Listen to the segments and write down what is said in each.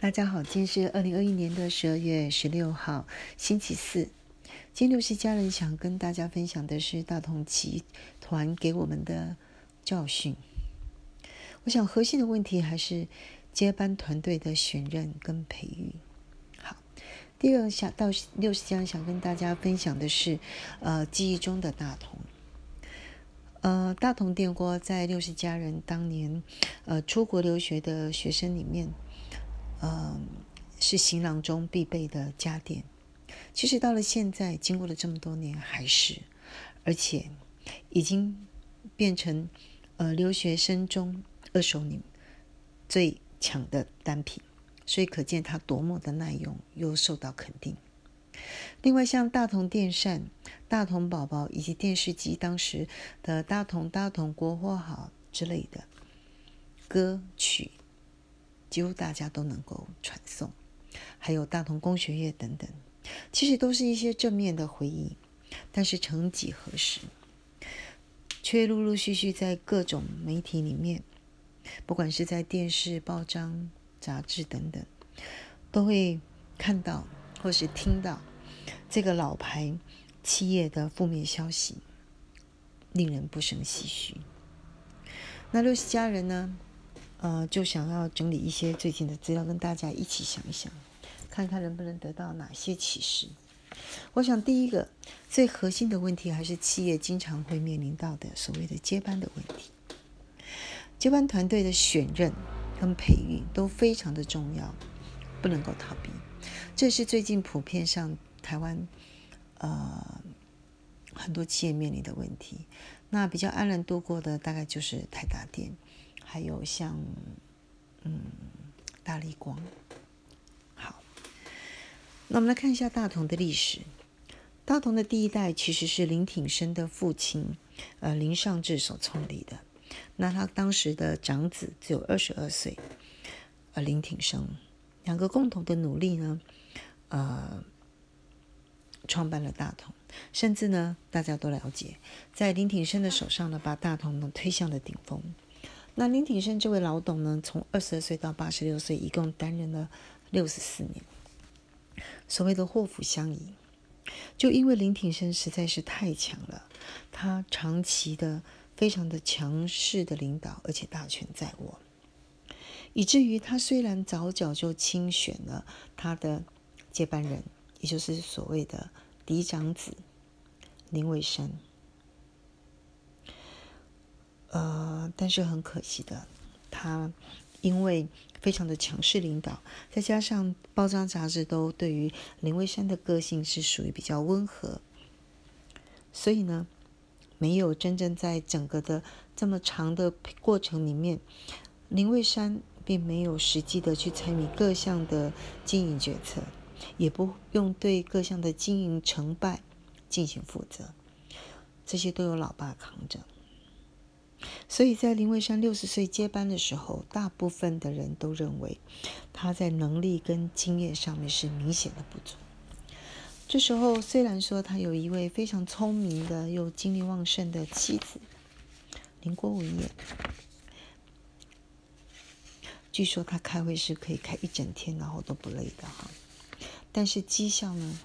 大家好，今天是二零二一年的十二月十六号，星期四。今天六十家人想跟大家分享的是大同集团给我们的教训。我想核心的问题还是接班团队的选任跟培育。好，第二个想到六十家人想跟大家分享的是，呃，记忆中的大同。呃，大同电锅在六十家人当年，呃，出国留学的学生里面。嗯，是行囊中必备的家电。其实到了现在，经过了这么多年，还是，而且已经变成呃留学生中二手女最强的单品。所以可见它多么的耐用，又受到肯定。另外，像大同电扇、大同宝宝以及电视机，当时的大同、大同国货好之类的歌曲。几乎大家都能够传颂，还有大同工学院等等，其实都是一些正面的回忆。但是曾几何时，却陆陆续续在各种媒体里面，不管是在电视、报章、杂志等等，都会看到或是听到这个老牌企业的负面消息，令人不胜唏嘘。那六十家人呢？呃，就想要整理一些最近的资料，跟大家一起想一想，看看能不能得到哪些启示。我想，第一个最核心的问题，还是企业经常会面临到的所谓的接班的问题。接班团队的选任跟培育都非常的重要，不能够逃避。这是最近普遍上台湾呃很多企业面临的问题。那比较安然度过的，大概就是台达电。还有像，嗯，大力光。好，那我们来看一下大同的历史。大同的第一代其实是林挺生的父亲，呃，林尚志所创立的。那他当时的长子只有二十二岁，呃，林挺生两个共同的努力呢，呃，创办了大同。甚至呢，大家都了解，在林挺生的手上呢，把大同呢推向了顶峰。那林挺生这位老董呢，从二十二岁到八十六岁，一共担任了六十四年。所谓的祸福相依，就因为林挺生实在是太强了，他长期的非常的强势的领导，而且大权在握，以至于他虽然早早就亲选了他的接班人，也就是所谓的嫡长子林伟山。呃，但是很可惜的，他因为非常的强势领导，再加上包装杂志都对于林威山的个性是属于比较温和，所以呢，没有真正在整个的这么长的过程里面，林威山并没有实际的去参与各项的经营决策，也不用对各项的经营成败进行负责，这些都由老爸扛着。所以在林蔚山六十岁接班的时候，大部分的人都认为他在能力跟经验上面是明显的不足。这时候虽然说他有一位非常聪明的又精力旺盛的妻子林国伟也，据说他开会是可以开一整天，然后都不累的哈。但是绩效呢，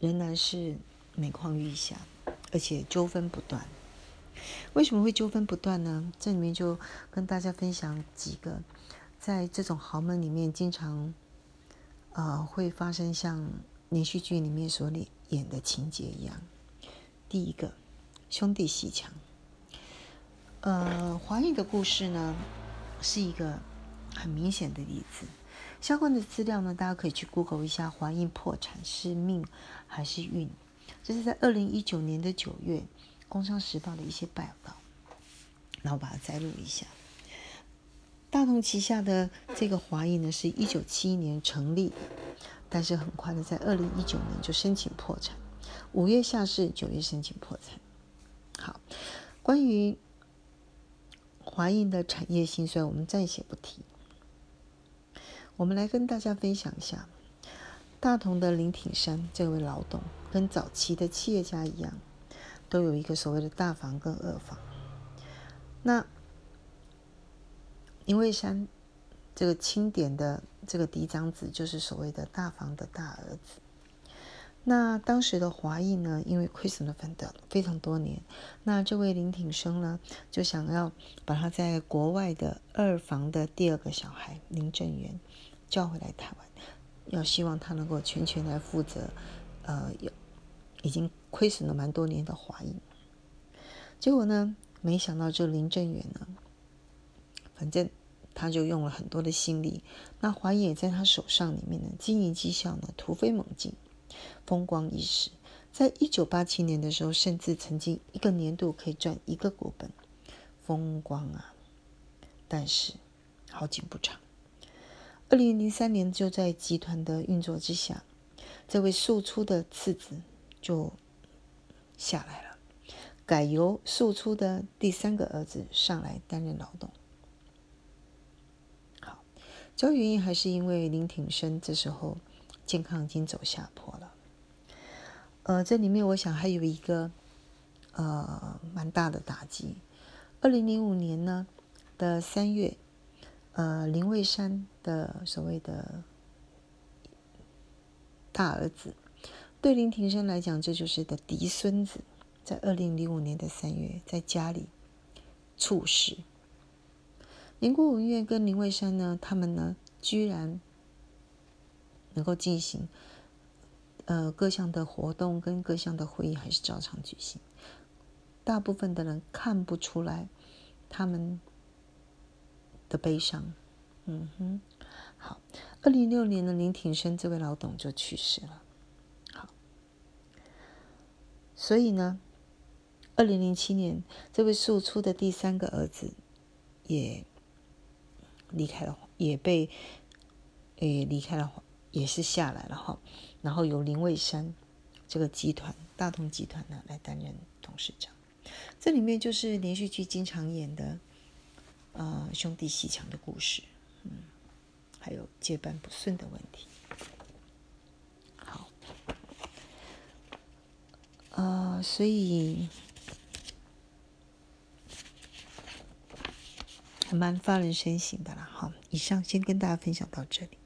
仍然是每况愈下，而且纠纷不断。为什么会纠纷不断呢？这里面就跟大家分享几个，在这种豪门里面经常，呃，会发生像连续剧里面所演的情节一样。第一个，兄弟戏强。呃，华裔的故事呢，是一个很明显的例子。相关的资料呢，大家可以去 Google 一下，华裔破产是命还是运？这是在二零一九年的九月。《工商时报》的一些报道，那我把它摘录一下。大同旗下的这个华裔呢，是一九七一年成立，但是很快的在二零一九年就申请破产，五月下市，九月申请破产。好，关于华裔的产业兴衰，我们暂且不提。我们来跟大家分享一下，大同的林挺山这位老董，跟早期的企业家一样。都有一个所谓的大房跟二房。那林蔚山这个钦点的这个嫡长子，就是所谓的大房的大儿子。那当时的华裔呢，因为亏损了非常非常多年，那这位林挺生呢，就想要把他在国外的二房的第二个小孩林正元叫回来台湾，要希望他能够全权来负责，呃，有已经亏损了蛮多年的华裔。结果呢，没想到这林正远呢，反正他就用了很多的心力，那华裔也在他手上里面呢，经营绩效呢突飞猛进。风光一时，在一九八七年的时候，甚至曾经一个年度可以赚一个股本，风光啊！但是好景不长，二零零三年就在集团的运作之下，这位庶出的次子就下来了，改由庶出的第三个儿子上来担任劳动。好，主要原因还是因为林挺生这时候。健康已经走下坡了，呃，这里面我想还有一个呃蛮大的打击。二零零五年呢的三月，呃，林蔚山的所谓的大儿子，对林庭生来讲，这就是的嫡孙子，在二零零五年的三月，在家里猝死。林国文院跟林蔚山呢，他们呢，居然。能够进行，呃，各项的活动跟各项的会议还是照常举行。大部分的人看不出来他们的悲伤。嗯哼，好。二零零六年的林庭生这位老董就去世了。好，所以呢，二零零七年这位庶出的第三个儿子也离开了，也被诶离开了。也是下来了哈，然后由林蔚山这个集团大同集团呢来担任董事长。这里面就是连续剧经常演的，呃，兄弟戏强的故事，嗯，还有接班不顺的问题。好，所以还蛮发人深省的啦。好，以上先跟大家分享到这里。